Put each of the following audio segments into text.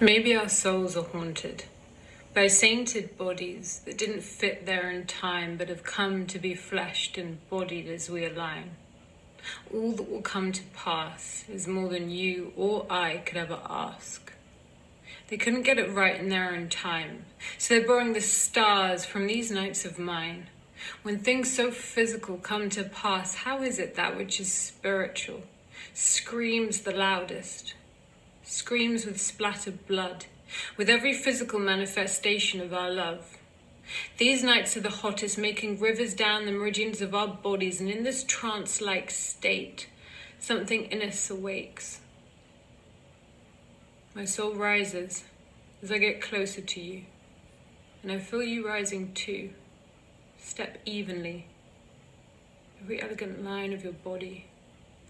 Maybe our souls are haunted by sainted bodies that didn't fit there in time but have come to be fleshed and bodied as we align. All that will come to pass is more than you or I could ever ask. They couldn't get it right in their own time, so they're borrowing the stars from these nights of mine. When things so physical come to pass, how is it that which is spiritual screams the loudest? Screams with splattered blood, with every physical manifestation of our love. These nights are the hottest, making rivers down the meridians of our bodies, and in this trance like state, something in us awakes. My soul rises as I get closer to you, and I feel you rising too. Step evenly. Every elegant line of your body,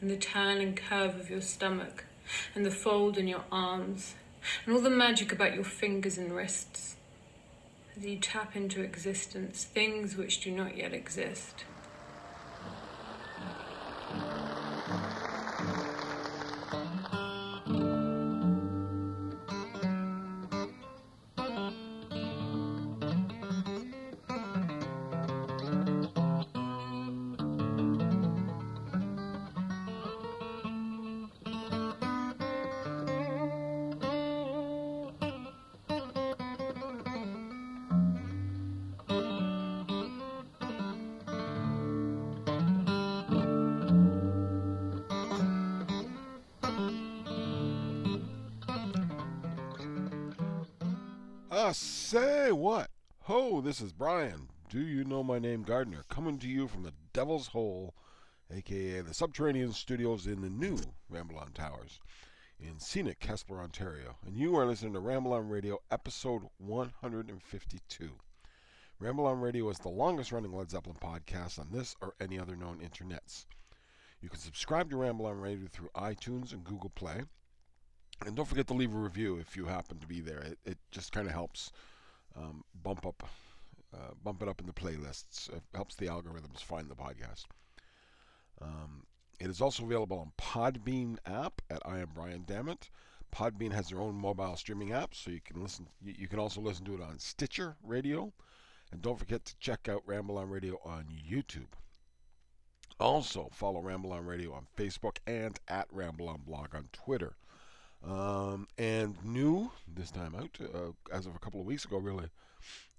and the turn and curve of your stomach and the fold in your arms, and all the magic about your fingers and wrists. As you tap into existence, things which do not yet exist. This is Brian. Do you know my name, Gardner? Coming to you from the Devil's Hole, aka the subterranean studios in the new Ramble on Towers in scenic Kessler, Ontario. And you are listening to Ramble on Radio, episode 152. Ramble on Radio is the longest running Led Zeppelin podcast on this or any other known internets. You can subscribe to Ramble on Radio through iTunes and Google Play. And don't forget to leave a review if you happen to be there. It, it just kind of helps um, bump up, uh, bump it up in the playlists. It helps the algorithms find the podcast. Um, it is also available on Podbean app at I am Brian Dammit. Podbean has their own mobile streaming app, so you can listen. You can also listen to it on Stitcher Radio, and don't forget to check out Ramble on Radio on YouTube. Also, follow Ramble on Radio on Facebook and at Ramble on Blog on Twitter. Um, and new this time out, uh, as of a couple of weeks ago, really.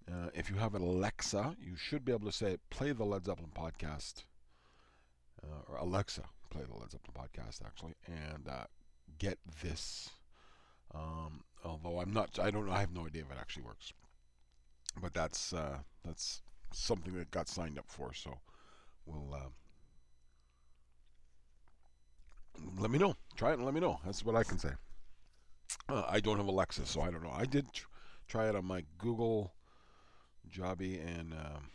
Uh, if you have an Alexa, you should be able to say, play the Led Zeppelin podcast. Uh, or Alexa, play the Led Zeppelin podcast, actually, and uh, get this. Um, although I'm not, I don't know, I have no idea if it actually works. But that's uh, that's something that got signed up for, so we'll uh, let me know. Try it and let me know. That's what I can say. I don't have Alexa, so I don't know. I did tr- try it on my Google Jobby and um,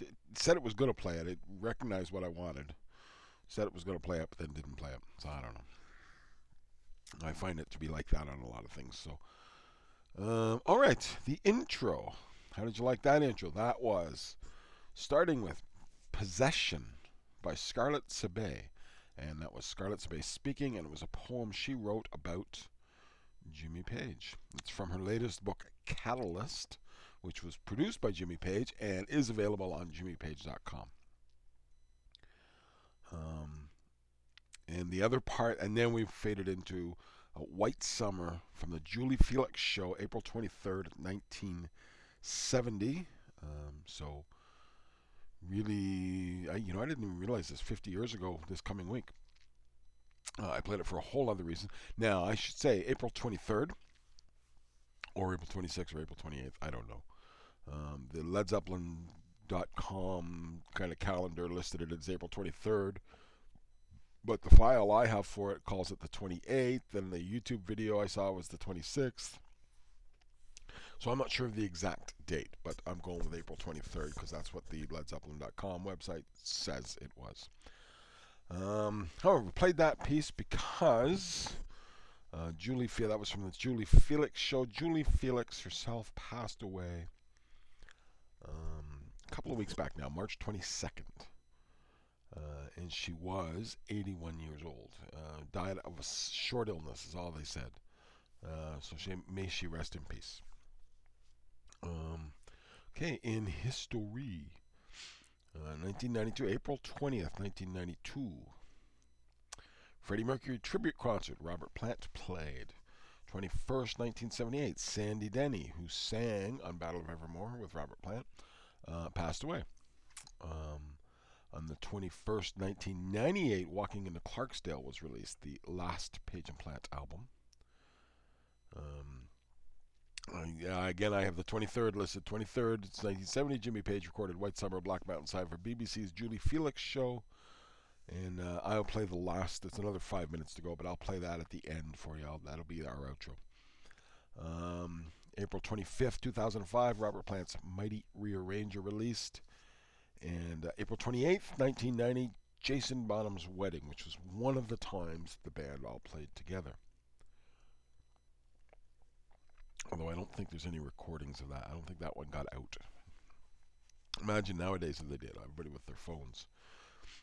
it said it was going to play it. It recognized what I wanted. Said it was going to play it, but then didn't play it. So I don't know. I find it to be like that on a lot of things. So, um, all right, the intro. How did you like that intro? That was starting with "Possession" by Scarlett Sabet, and that was Scarlett Sabet speaking, and it was a poem she wrote about Jimmy Page. It's from her latest book, Catalyst, which was produced by Jimmy Page and is available on jimmypage.com. Um, and the other part, and then we faded into a White Summer from the Julie Felix Show, April 23rd, 1970. Um, so, really, I, you know, I didn't even realize this 50 years ago this coming week. Uh, I played it for a whole other reason. Now, I should say April 23rd or April 26th or April 28th. I don't know. Um, the Led Zeppelin.com kind of calendar listed it as April 23rd, but the file I have for it calls it the 28th, and the YouTube video I saw was the 26th. So I'm not sure of the exact date, but I'm going with April 23rd because that's what the Led Zeppelin.com website says it was. Um, however, we played that piece because uh, Julie Felix, that was from the Julie Felix show. Julie Felix herself passed away um, a couple of weeks back now, March 22nd. Uh, and she was 81 years old. Uh, died of a short illness, is all they said. Uh, so she, may she rest in peace. Um, okay, in history, uh, 1992, April 20th, 1992. Freddie Mercury tribute concert. Robert Plant played. 21st, 1978. Sandy Denny, who sang on Battle of Evermore with Robert Plant, uh, passed away. Um, on the 21st, 1998, Walking into Clarksdale was released, the last Page and Plant album. Um, uh, again, I have the 23rd listed. 23rd, it's 1970. Jimmy Page recorded White Summer Black Mountain Side for BBC's Julie Felix show. And uh, I'll play the last. It's another five minutes to go, but I'll play that at the end for you. I'll, that'll be our outro. Um, April 25th, 2005, Robert Plant's Mighty Rearranger released. And uh, April 28th, 1990, Jason Bonham's Wedding, which was one of the times the band all played together. Although I don't think there's any recordings of that. I don't think that one got out. Imagine nowadays if they did, everybody with their phones.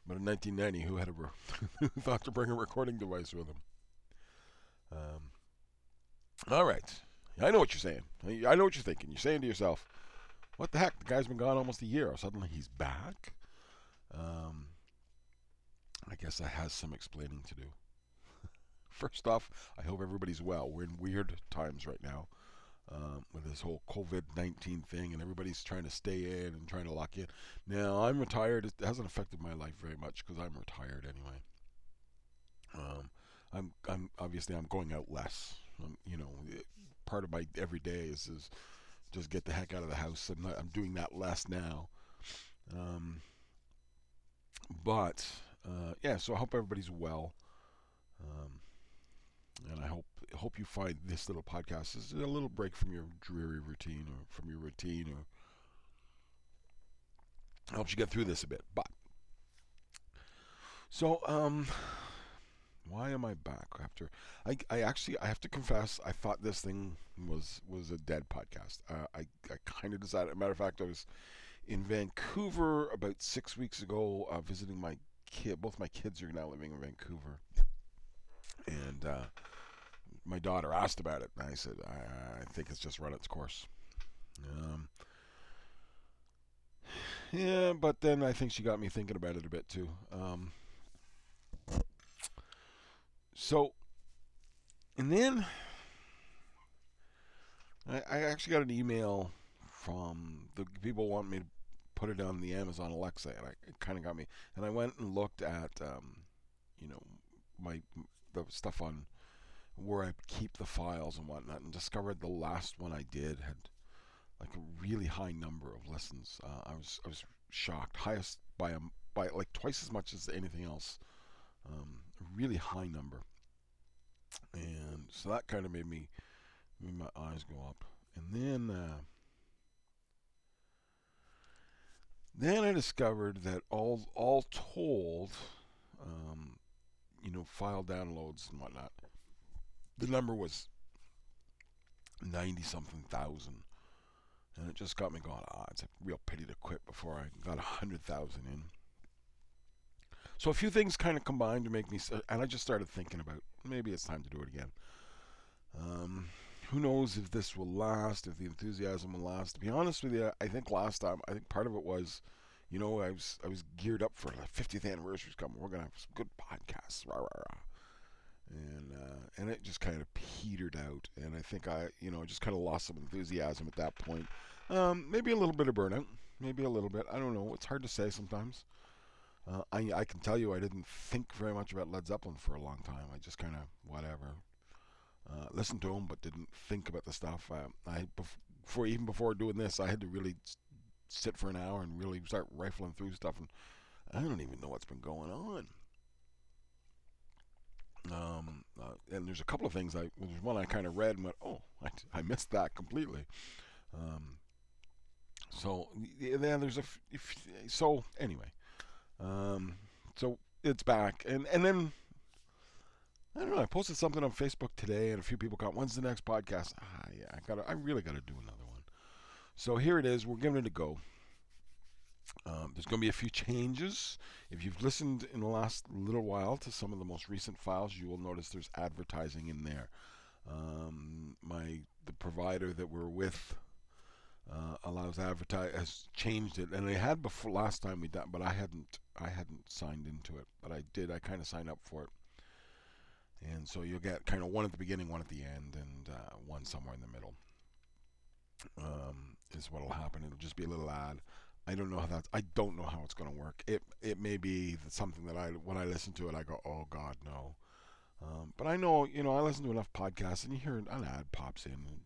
But in 1990, who had a re- who thought to bring a recording device with him? Um, all right, I know what you're saying. I know what you're thinking. You're saying to yourself, "What the heck? The guy's been gone almost a year. Suddenly he's back." Um, I guess that has some explaining to do. First off, I hope everybody's well. We're in weird times right now um, with this whole COVID 19 thing, and everybody's trying to stay in and trying to lock in. Now, I'm retired. It hasn't affected my life very much because I'm retired anyway. Um, I'm, I'm obviously I'm going out less. Um, you know, part of my everyday is, is just get the heck out of the house, and I'm doing that less now. Um, but uh, yeah, so I hope everybody's well, um, and I hope hope you find this little podcast is a little break from your dreary routine or from your routine or helps you get through this a bit. But so um why am I back after I, I actually I have to confess I thought this thing was was a dead podcast. Uh, I I kind of decided. matter of fact, I was in Vancouver about six weeks ago uh, visiting my kid. Both my kids are now living in Vancouver, and uh, my daughter asked about it, and I said, I, I think it's just run its course. Um, yeah, but then I think she got me thinking about it a bit too. Um, so, and then I, I, actually got an email from the people want me to put it on the Amazon Alexa, and I, it kind of got me. And I went and looked at, um, you know, my the stuff on where I keep the files and whatnot, and discovered the last one I did had like a really high number of listens. Uh, I was I was shocked, highest by a by like twice as much as anything else. Um, a really high number, and so that kind of made me made my eyes go up. And then uh, then I discovered that all all told, um, you know, file downloads and whatnot the number was 90 something thousand. And it just got me going, ah, it's a real pity to quit before I got 100,000 in. So a few things kind of combined to make me, and I just started thinking about maybe it's time to do it again. Um, who knows if this will last, if the enthusiasm will last. To be honest with you, I think last time, I think part of it was, you know, I was I was geared up for the 50th anniversary's coming. We're gonna have some good podcasts. Rah, rah, rah and uh, and it just kind of petered out. And I think I, you know, just kind of lost some enthusiasm at that point. Um, maybe a little bit of burnout, maybe a little bit. I don't know. It's hard to say sometimes. Uh, I I can tell you I didn't think very much about Led Zeppelin for a long time. I just kind of whatever. Uh, listened to them, but didn't think about the stuff. I before even before doing this, I had to really sit for an hour and really start rifling through stuff, and I don't even know what's been going on. Um, uh, and there's a couple of things I there's one I kind of read and went, oh, I, I missed that completely. Um, so yeah, there's a if, so anyway, um, so it's back and and then I don't know. I posted something on Facebook today, and a few people got, "When's the next podcast?" Ah, yeah, I got. I really got to do another. So here it is. We're giving it a go. Um, there's going to be a few changes. If you've listened in the last little while to some of the most recent files, you will notice there's advertising in there. Um, my the provider that we're with uh, allows advertise has changed it, and they had before last time we done, but I hadn't I hadn't signed into it, but I did. I kind of signed up for it, and so you'll get kind of one at the beginning, one at the end, and uh, one somewhere in the middle. Um, is what'll happen. It'll just be a little ad. I don't know how that's. I don't know how it's going to work. It it may be something that I when I listen to it, I go, oh God, no. Um, but I know, you know, I listen to enough podcasts, and you hear an ad pops in. And,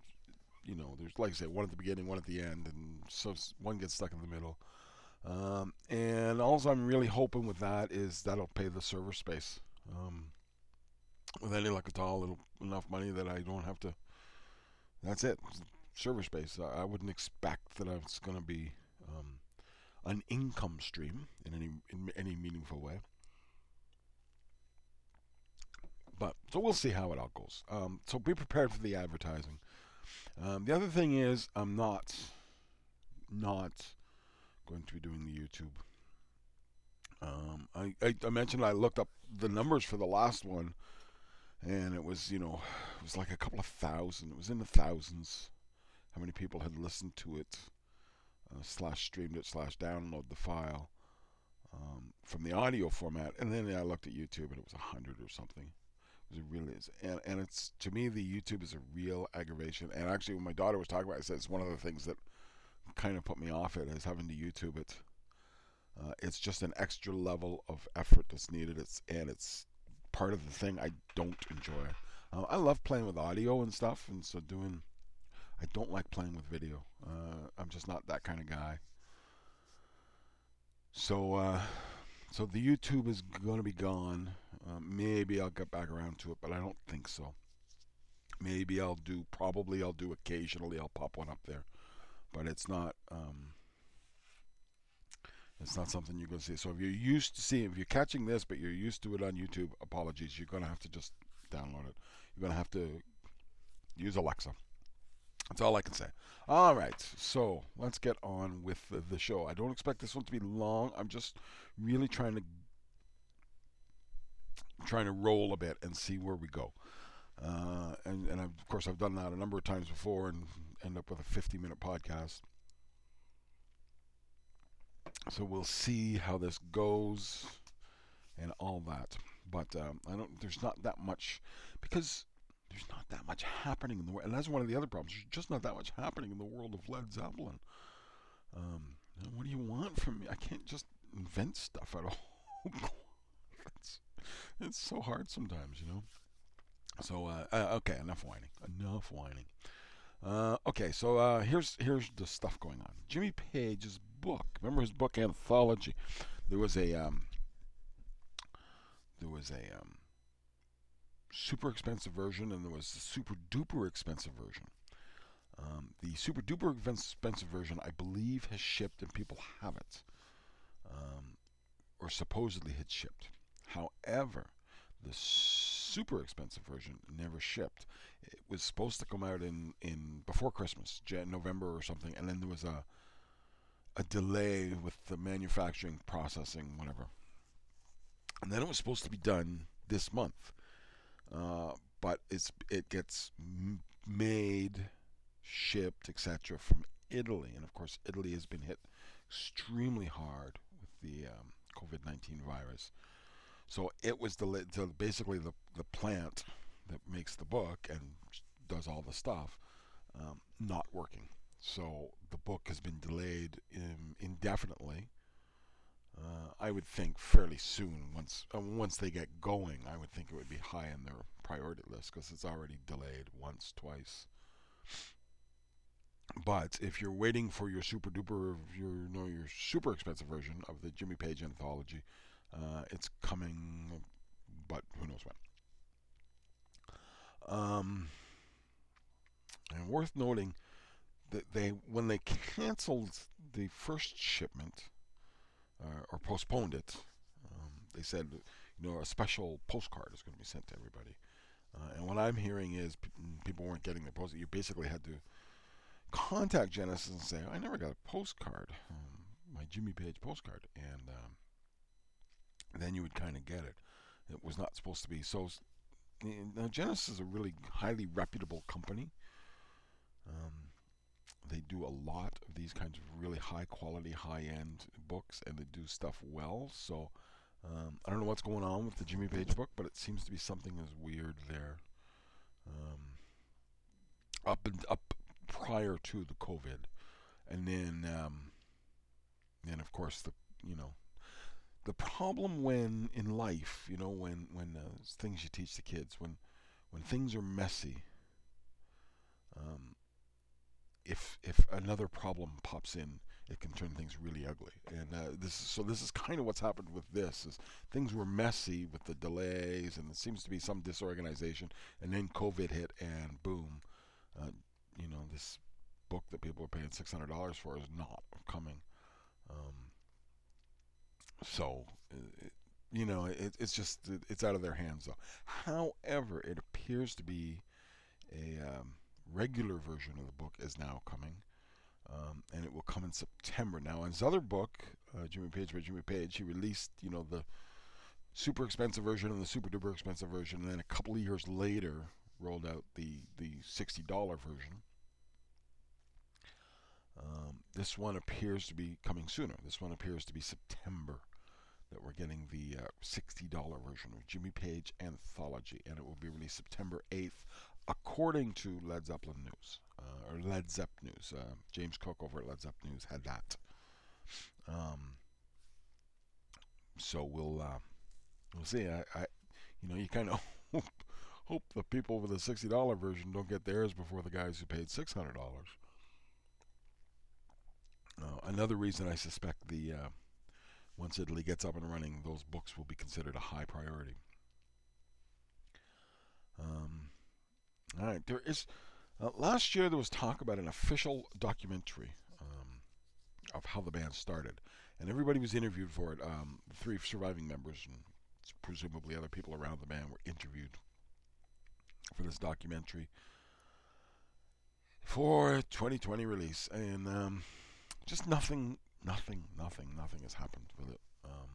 you know, there's like I say, one at the beginning, one at the end, and so one gets stuck in the middle. Um, and all I'm really hoping with that is that'll pay the server space. Um, with any luck at all, it'll enough money that I don't have to. That's it, server space. I, I wouldn't expect that it's going to be um, an income stream in any in any meaningful way. But so we'll see how it all goes. Um, so be prepared for the advertising. Um, the other thing is, I'm not not going to be doing the YouTube. Um, I, I, I mentioned I looked up the numbers for the last one, and it was you know it was like a couple of thousand. It was in the thousands. How many people had listened to it, uh, slash streamed it, slash download the file um, from the audio format, and then I looked at YouTube and it was hundred or something. It really is, and and it's to me the YouTube is a real aggravation. And actually, when my daughter was talking about, it, I said it's one of the things that kind of put me off it is having to YouTube it. Uh, it's just an extra level of effort that's needed. It's and it's part of the thing I don't enjoy. Uh, I love playing with audio and stuff, and so doing. I don't like playing with video. Uh, I'm just not that kind of guy. So, uh, so the YouTube is going to be gone. Uh, maybe I'll get back around to it, but I don't think so. Maybe I'll do. Probably I'll do occasionally. I'll pop one up there, but it's not. Um, it's not something you're going to see. So if you're used to seeing, if you're catching this, but you're used to it on YouTube, apologies. You're going to have to just download it. You're going to have to use Alexa. That's all I can say. All right, so let's get on with the, the, show. I don't expect this one to be long. I'm just really trying to trying to roll a bit and see where we go. Uh, and and of course I've done that a number of times before and end up with a 50 minute podcast. So we'll see how this goes and all that. But um, I don't. There's not that much because there's not that much happening in the world, and that's one of the other problems. There's just not that much happening in the world of Led Zeppelin. Um, what do you want from me? I can't just invent stuff at all. it's, it's so hard sometimes, you know. So uh, uh, okay, enough whining. Enough whining. Uh, okay, so uh, here's here's the stuff going on. Jimmy Page's book. Remember his book anthology? There was a um, there was a um, super expensive version, and there was the super duper expensive version. Um, the super duper expensive version, I believe, has shipped and people have it, um, or supposedly had shipped. However, the super expensive version never shipped. It was supposed to come out in, in before Christmas, November or something, and then there was a a delay with the manufacturing, processing, whatever. And then it was supposed to be done this month. Uh, but it's it gets made, shipped, etc. from Italy, and of course Italy has been hit extremely hard with the um, COVID-19 virus. So it was the basically the the plant that makes the book and does all the stuff um, not working. So the book has been delayed in, indefinitely uh, I would think fairly soon. Once uh, once they get going, I would think it would be high on their priority list because it's already delayed once, twice. But if you're waiting for your super duper, your you know your super expensive version of the Jimmy Page anthology, uh, it's coming, but who knows when. Um, and worth noting that they when they canceled the first shipment uh, or postponed it. Um, they said, you know, a special postcard is going to be sent to everybody. Uh, and what I'm hearing is p- people weren't getting their post. You basically had to contact Genesis and say, I never got a postcard, um, my Jimmy Page postcard. And um, then you would kind of get it. It was not supposed to be so. now Genesis is a really highly reputable company. Um, they do a lot of these kinds of really high quality, high end books, and they do stuff well. So um, I don't know what's going on with the Jimmy Page book, but it seems to be something is weird there. Um, up and up prior to the COVID, and then um, then of course the you know the problem when in life, you know, when when uh, things you teach the kids, when when things are messy, um, if if another problem pops in, it can turn things really ugly. And uh, this is, so this is kind of what's happened with this is things were messy with the delays, and there seems to be some disorganization, and then COVID hit, and boom, uh, you know, this book that people are paying six hundred dollars for is not coming. Um, so, uh, you know, it, it's just it's out of their hands. Though. However, it appears to be a um, regular version of the book is now coming, um, and it will come in September. Now, in his other book, uh, Jimmy Page by Jimmy Page, he released you know the super expensive version and the super duper expensive version, and then a couple of years later rolled out the the sixty dollar version. Um, this one appears to be coming sooner. This one appears to be September that we're getting the uh, $60 version of Jimmy Page Anthology, and it will be released September 8th, according to Led Zeppelin News, uh, or Led Zepp News. Uh, James Cook over at Led Zepp News had that. Um, so we'll uh, we'll see. I, I you know, you kind of hope, hope the people with the sixty dollar version don't get theirs before the guys who paid six hundred dollars. Uh, another reason I suspect the uh, once Italy gets up and running, those books will be considered a high priority. Um, all right, there is. Uh, last year there was talk about an official documentary um, of how the band started, and everybody was interviewed for it. Um, the three surviving members and presumably other people around the band were interviewed for this documentary for 2020 release, and um, just nothing nothing, nothing, nothing has happened with it. Um,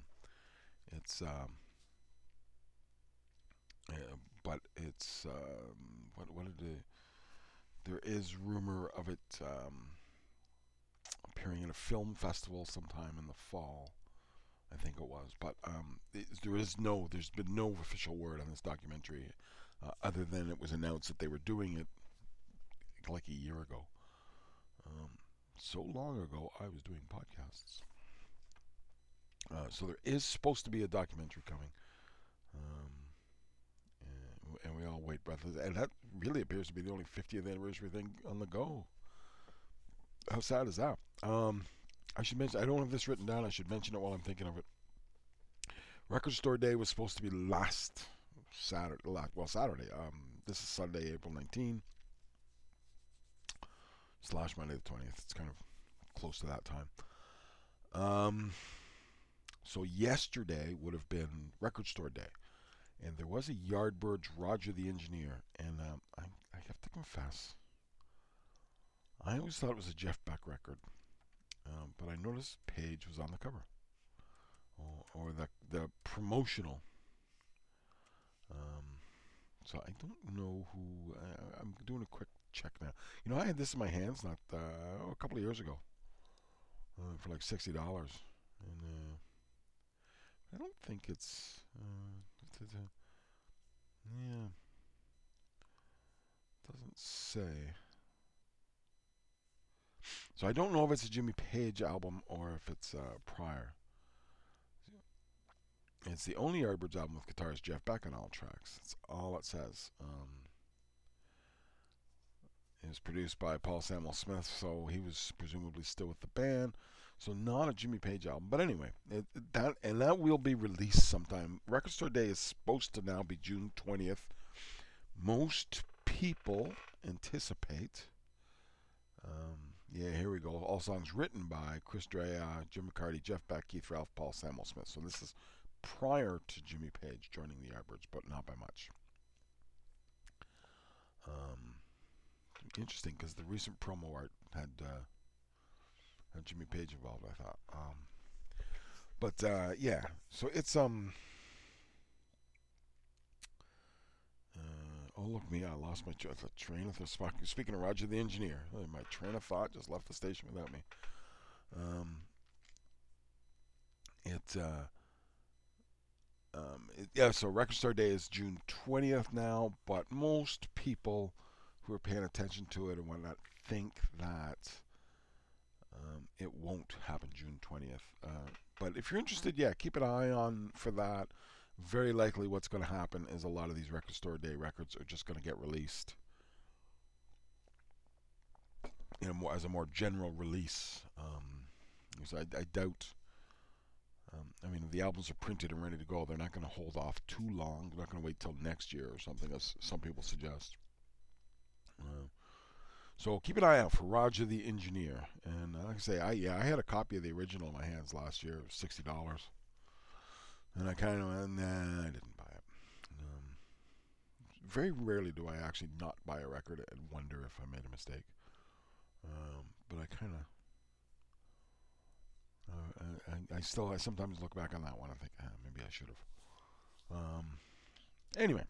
it's, um, yeah, but it's um, what what did it, there is rumor of it um, appearing in a film festival sometime in the fall. I think it was, but um, it, there is no, there's been no official word on this documentary, uh, other than it was announced that they were doing it like a year ago. Um, so long ago I was doing podcasts. Uh, so there is supposed to be a documentary coming. Um, and, we all wait breathless. And that really appears to be the only 50th anniversary thing on the go. How sad is that? Um, I should mention, I don't have this written down. I should mention it while I'm thinking of it. Record Store Day was supposed to be last Saturday, Last, well, Saturday. Um, this is Sunday, April 19 slash Monday the 20th. It's kind of close to that time. Um, so yesterday would have been record store day. And there was a Yardbirds Roger the Engineer. And um, I, I have to confess, I always thought it was a Jeff Beck record. Um, but I noticed Page was on the cover. Or, or the, the promotional. Um, so I don't know who. I, I'm doing a quick check now. You know, I had this in my hands not uh, a couple of years ago uh, for like sixty dollars, and uh, I don't think it's. Yeah, doesn't say. So I don't know if it's a Jimmy Page album or if it's uh, prior. It's the only Yardbirds album with guitarist Jeff Beck on all tracks. That's all it says. Um, it was produced by Paul Samwell-Smith, so he was presumably still with the band. So not a Jimmy Page album, but anyway, it, that and that will be released sometime. Record Store Day is supposed to now be June twentieth. Most people anticipate. Um, yeah, here we go. All songs written by Chris Dreja, Jim McCarty, Jeff Beck, Keith Relf, Paul Samwell-Smith. So this is prior to Jimmy Page joining the Yardbirds, but not by much. Um, interesting because the recent promo art had uh, Jimmy Page involved. I thought, um, but uh, yeah, so it's um, uh, oh look me! I lost my tra- train of thought. Speaking of Roger the engineer, my train of thought just left the station without me. Um, it, uh, um, it, yeah. So Record Store Day is June twentieth now, but most people who are paying attention to it and whatnot think that it won't happen June twentieth. Uh, but if you're interested, yeah, keep an eye on for that very likely what's going to happen is a lot of these record store day records are just going to get released you know as a more general release um, so I, I doubt um, I mean if the albums are printed and ready to go they're not going to hold off too long they're not going to wait till next year or something as some people suggest uh, so keep an eye out for Roger the Engineer and uh, like I say I yeah I had a copy of the original in my hands last year sixty dollars and I kind of went, nah, I didn't buy it. Um, very rarely do I actually not buy a record and wonder if I made a mistake. Um, but I kind of, uh, I, I, still, I sometimes look back on that one and think, ah, maybe I should have. Um, anyway,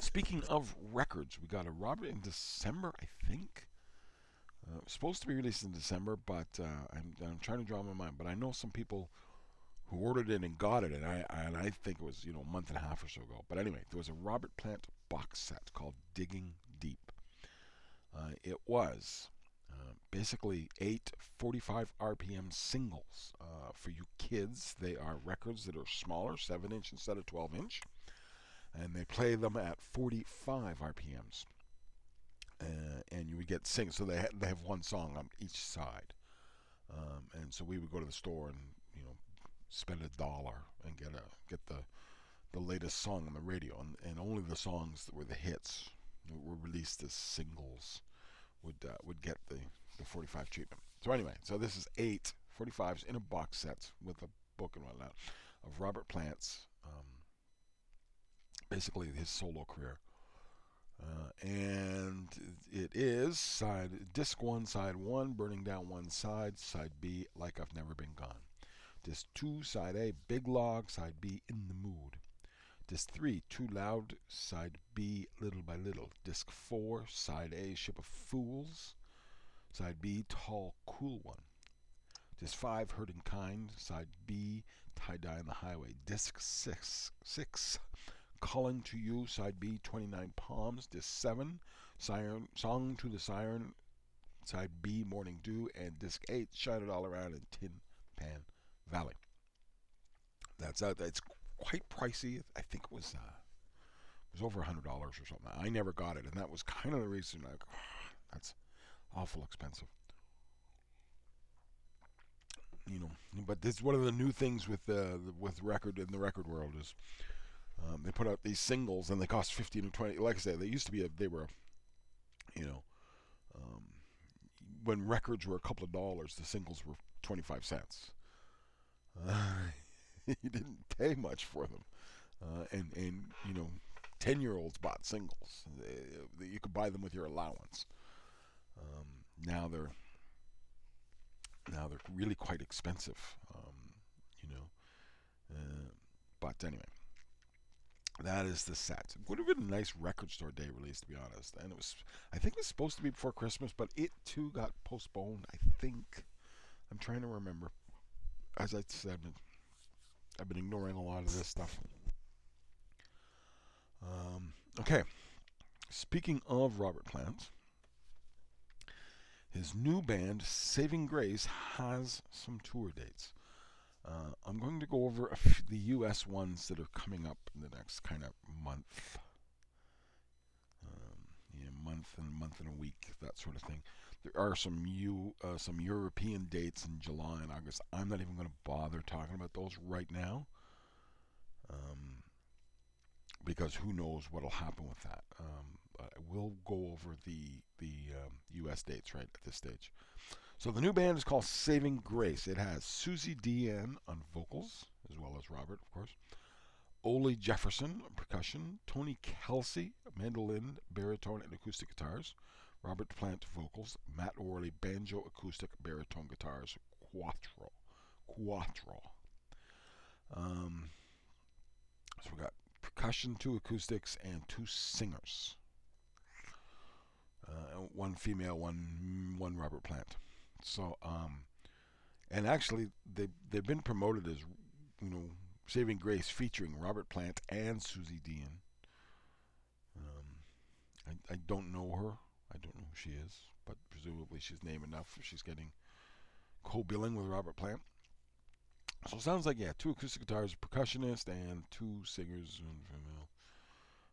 speaking of records, we got a Robert in December, I think. Uh, supposed to be released in December, but uh, I'm, I'm trying to draw my mind. But I know some people who ordered it and got it, and I and I think it was you know a month and a half or so ago. But anyway, there was a Robert Plant box set called Digging Deep. Uh, it was uh, basically eight 45 RPM singles uh, for you kids. They are records that are smaller, seven inch instead of 12 inch, and they play them at 45 RPMs. Uh, and you would get sing. So they ha- they have one song on each side. Um, and so we would go to the store and you know spend a dollar and get a get the the latest song on the radio, and, and only the songs that were the hits that were released as singles would uh, would get the the 45 treatment. So anyway, so this is eight 45s in a box set with a book and whatnot of Robert Plant's um, basically his solo career. Uh, and it is side disc one, side one, burning down one side, side B, like I've never been gone. Disc 2, side A, Big Log, side B, In the Mood. Disc 3, Too Loud, side B, Little by Little. Disc 4, side A, Ship of Fools, side B, Tall, Cool One. Disc 5, Hurting Kind, side B, Tie Dye on the Highway. Disc 6, six Calling to You, side B, 29 Palms. Disc 7, Siren, Song to the Siren, side B, Morning Dew. And disc 8, Shine It All Around in Tin Pan Valley. That's out. Uh, it's quite pricey. I think it was uh, it was over a hundred dollars or something. I never got it, and that was kind of the reason. Like, oh, that's awful expensive. You know, but this is one of the new things with uh, with record in the record world is um, they put out these singles and they cost fifteen or twenty. Like I said, they used to be a, they were, you know, um, when records were a couple of dollars, the singles were twenty five cents. Uh, you didn't pay much for them, uh, and and you know, ten year olds bought singles. They, you could buy them with your allowance. Um, now they're now they're really quite expensive. Um, you know, uh, but anyway. That is the set. Would have been a nice record store day release, to be honest. And it was, I think it was supposed to be before Christmas, but it too got postponed. I think. I'm trying to remember as I said, I've been ignoring a lot of this stuff. Um, okay. Speaking of Robert Plant, his new band, Saving Grace, has some tour dates. Uh, I'm going to go over the U.S. ones that are coming up in the next kind of month. Um, yeah, month and month and a week, that sort of thing. There are some U, uh, some European dates in July and August. I'm not even going to bother talking about those right now, um, because who knows what'll happen with that. Um, I will go over the the um, U.S. dates right at this stage. So the new band is called Saving Grace. It has Suzi Dian on vocals, as well as Robert, of course. Oli Jefferson on percussion. Tony Kelsey, mandolin, baritone, and acoustic guitars. Robert Plant vocals, Matt Worley banjo, acoustic, baritone guitars, cuatro, cuatro. Um, so we got percussion, two acoustics, and two singers. Uh, one female, one one Robert Plant. So, um, and actually, they they've been promoted as you know Saving Grace featuring Robert Plant and Suzi Dian. Um, I I don't know her. I don't know who she is, but presumably she's name enough. She's getting co-billing with Robert Plant. So it sounds like yeah, two acoustic guitars, percussionist, and two singers and female.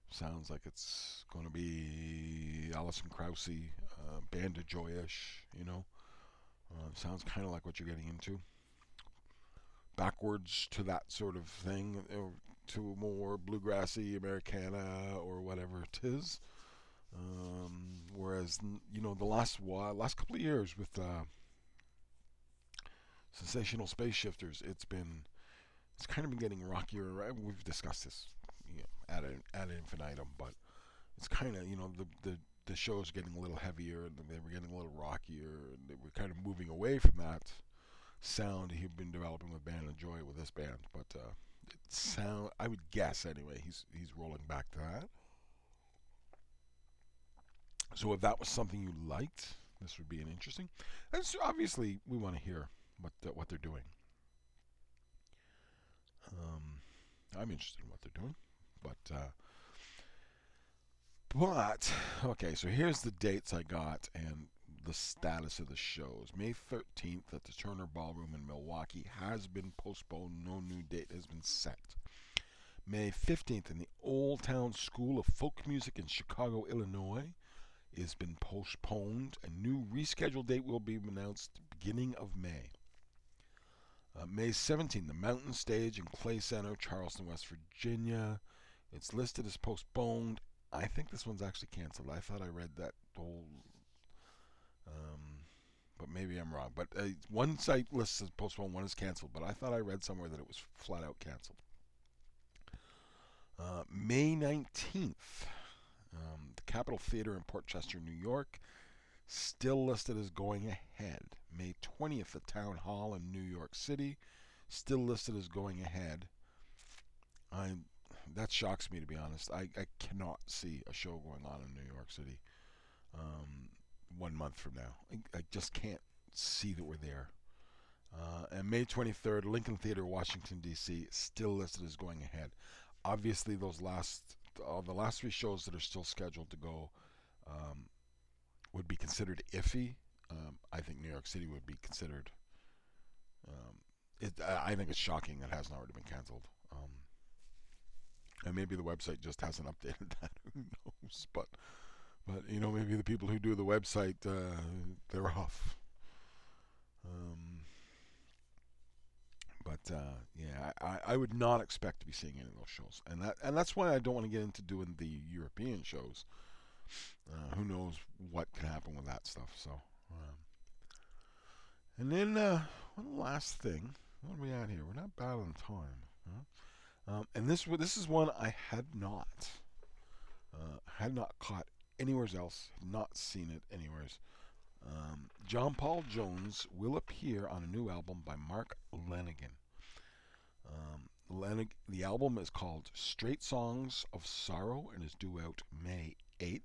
Sounds like it's going to be Alison Krauss, uh, Band of Joyish, you know. Uh, sounds kind of like what you're getting into. Backwards to that sort of thing, or to more bluegrassy Americana or whatever it is. Um, whereas you know the last while, last couple of years with uh, sensational space shifters, it's been it's kind of been getting rockier. Right? We've discussed this you know, at ad infinitum, but it's kind of you know the the the show show's getting a little heavier, and they were getting a little rockier, and they were kind of moving away from that sound he'd been developing with Band of Joy with this band. But uh, it sound I would guess anyway, he's he's rolling back to that. So if that was something you liked, this would be an interesting. And so obviously, we want to hear what the, what they're doing. Um, I'm interested in what they're doing, but uh, but okay. So here's the dates I got and the status of the shows. May 13th at the Turner Ballroom in Milwaukee has been postponed. No new date has been set. May 15th in the Old Town School of Folk Music in Chicago, Illinois has been postponed. A new rescheduled date will be announced beginning of May. Uh, May 17th, the Mountain Stage in Clay Center, Charleston, West Virginia. It's listed as postponed. I think this one's actually canceled. I thought I read that whole, um, but maybe I'm wrong. But uh, one site lists as postponed, one is canceled. But I thought I read somewhere that it was flat out canceled. Uh, May 19th, um, the Capitol Theater in Port Chester, New York, still listed as going ahead. May 20th, the Town Hall in New York City, still listed as going ahead. I that shocks me to be honest. I, I cannot see a show going on in New York City um, one month from now. I, I, just can't see that we're there. Uh, and May 23rd, Lincoln Theater, Washington D.C., still listed as going ahead. Obviously, those last uh, the last three shows that are still scheduled to go um, would be considered iffy. Um, I think New York City would be considered. Um, it, I think it's shocking that hasn't already been canceled. Um, and maybe the website just hasn't updated that. Who knows? But, but you know, maybe the people who do the website, uh, they're off. Um, but uh, yeah, I, I would not expect to be seeing any of those shows, and that and that's why I don't want to get into doing the European shows. Uh, who knows what can happen with that stuff? So, um, and then uh, one last thing. What are we at here? We're not bad on time. Huh? Um, and this this is one I had not uh, had not caught anywhere else. Not seen it anywhere. Um, John Paul Jones will appear on a new album by Mark Lanegan. Um, the album is called Straight Songs of Sorrow and is due out May 8th.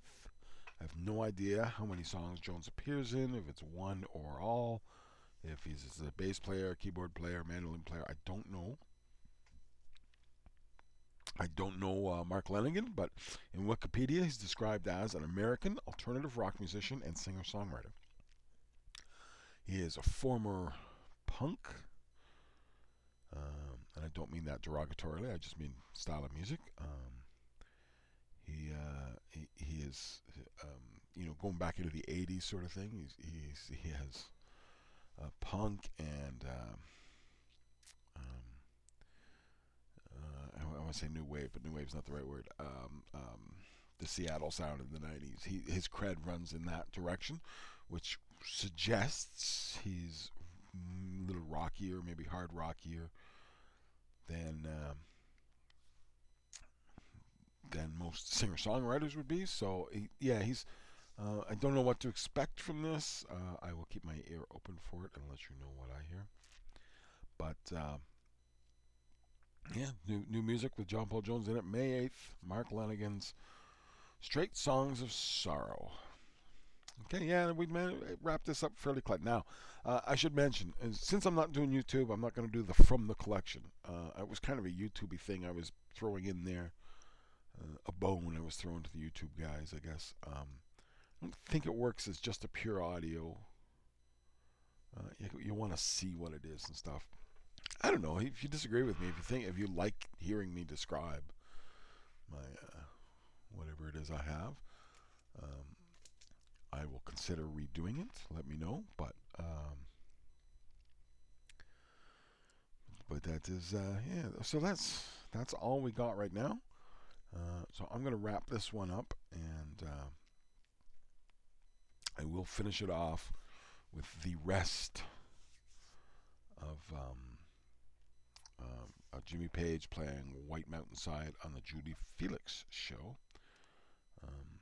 I have no idea how many songs Jones appears in, if it's one or all, if he's a bass player, keyboard player, mandolin player. I don't know. I don't know uh, Mark Lanegan, but in Wikipedia, he's described as an American alternative rock musician and singer songwriter. He is a former punk, um, and I don't mean that derogatorily, I just mean style of music. Um, he, uh, he, he is um, you know going back into the 80s sort of thing. He's, he's he has uh, punk and um, um, uh, I, I want to say new wave, but new wave is not the right word. Um, um, the Seattle sound in the 90s. He his cred runs in that direction, which suggests he's a little rockier, maybe hard rockier than um, than most singer songwriters would be. So he, yeah, he's. Uh, I don't know what to expect from this. Uh, I will keep my ear open for it and let you know what I hear. But uh, Yeah, new new music with John Paul Jones in it. May 8th, Mark Lanegan's Straight Songs of Sorrow. Okay, yeah, we've wrapped this up fairly quick. Now, uh, I should mention, since I'm not doing YouTube, I'm not going to do the From the Collection. Uh, it was kind of a YouTubey thing I was throwing in there, uh, a bone I was throwing to the YouTube guys, I guess. Um, I don't think it works as just a pure audio. Uh, you, you want to see what it is and stuff. I don't know if you disagree with me. If you think if you like hearing me describe my uh, whatever it is I have, um, I will consider redoing it. Let me know. But um, but that is uh, yeah. So that's that's all we got right now. Uh, so I'm to wrap this one up, and uh, I will finish it off with the rest of um, uh, Jimmy Page playing White Mountainside on the Julie Felix show. Um,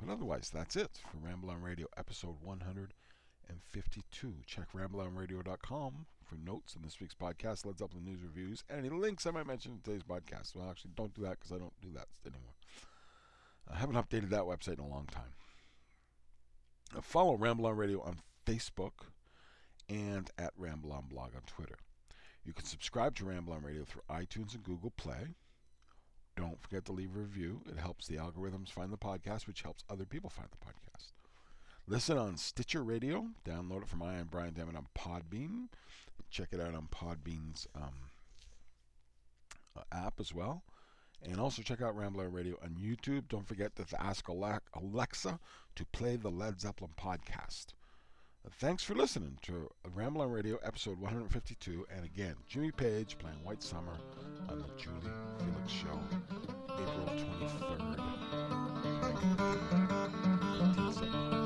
but otherwise, that's it for Ramble on Radio episode 152. Check rambleonradio.com for notes on this week's podcast, Led Zeppelin news reviews, and any links I might mention in today's podcast. Well, actually, don't do that because I don't do that anymore. I haven't updated that website in a long time. Uh, follow Ramble on Radio on Facebook and at Ramble on Blog on Twitter. You can subscribe to Ramble on Radio through iTunes and Google Play. Don't forget to leave a review. It helps the algorithms find the podcast, which helps other people find the podcast. Listen on Stitcher Radio. Download it from I am Brian Damon on Podbean. Check it out on Podbean's um, uh, app as well. And also check out Rambler Radio on YouTube. Don't forget to ask Alexa to play the Led Zeppelin podcast. Thanks for listening to Ramble on Radio, episode 152. And again, Jimmy Page playing White Summer on the Julie Felix Show, April 23rd.